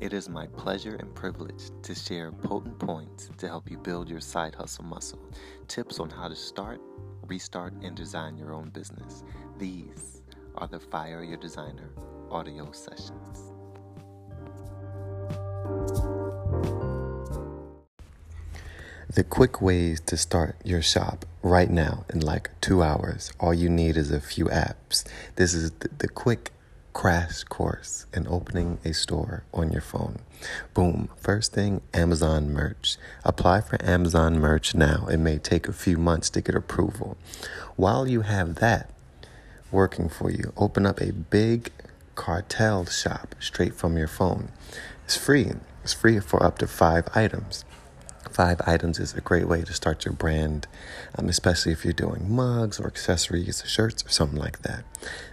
It is my pleasure and privilege to share potent points to help you build your side hustle muscle, tips on how to start, restart, and design your own business. These are the Fire Your Designer audio sessions. The quick ways to start your shop right now in like two hours. All you need is a few apps. This is the, quick crash course in opening a store on your phone. Boom. First thing, Amazon merch. Apply for Amazon merch now. It may take a few months to get approval. While you have that working for you, open up a big cartel shop straight from your phone. It's free. It's free for up to five items. Five items is a great way to start your brand, um, especially if you're doing mugs or accessories, shirts, or something like that.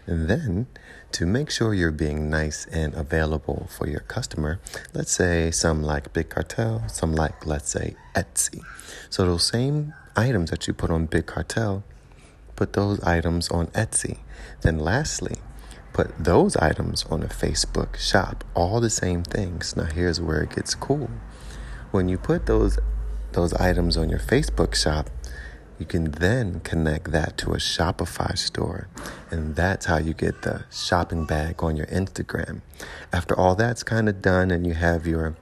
And then, to make sure you're being nice and available for your customer, let's say some like Big Cartel, some like, let's say, Etsy. So, those same items that you put on Big Cartel, put those items on Etsy. Then, lastly, put those items on a Facebook shop. All the same things. Now, here's where it gets cool when you put those those items on your Facebook shop, you can then connect that to a Shopify store. And that's how you get the shopping bag on your Instagram. After all that's kind of done and you have your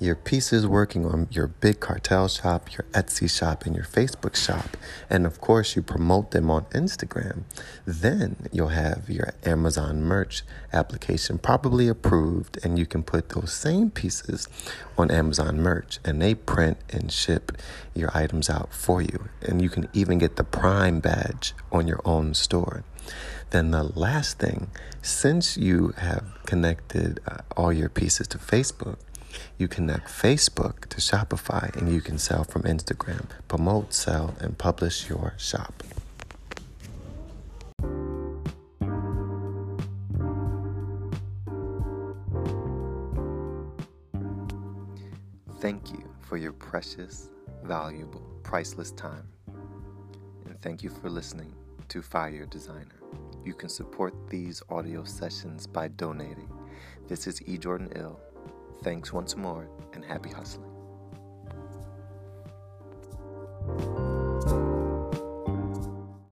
your pieces working on your big cartel shop, your Etsy shop, and your Facebook shop, and of course you promote them on Instagram, then you'll have your Amazon merch application probably approved, and you can put those same pieces on Amazon merch, and they print and ship your items out for you. And you can even get the Prime badge on your own store. Then the last thing, since you have connected uh, all your pieces to Facebook, you connect Facebook to Shopify and you can sell from Instagram. Promote, sell, and publish your shop. Thank you for your precious, valuable, priceless time. And thank you for listening to Fire Designer. You can support these audio sessions by donating. This is E. Jordan Ill Thanks once more and happy hustling.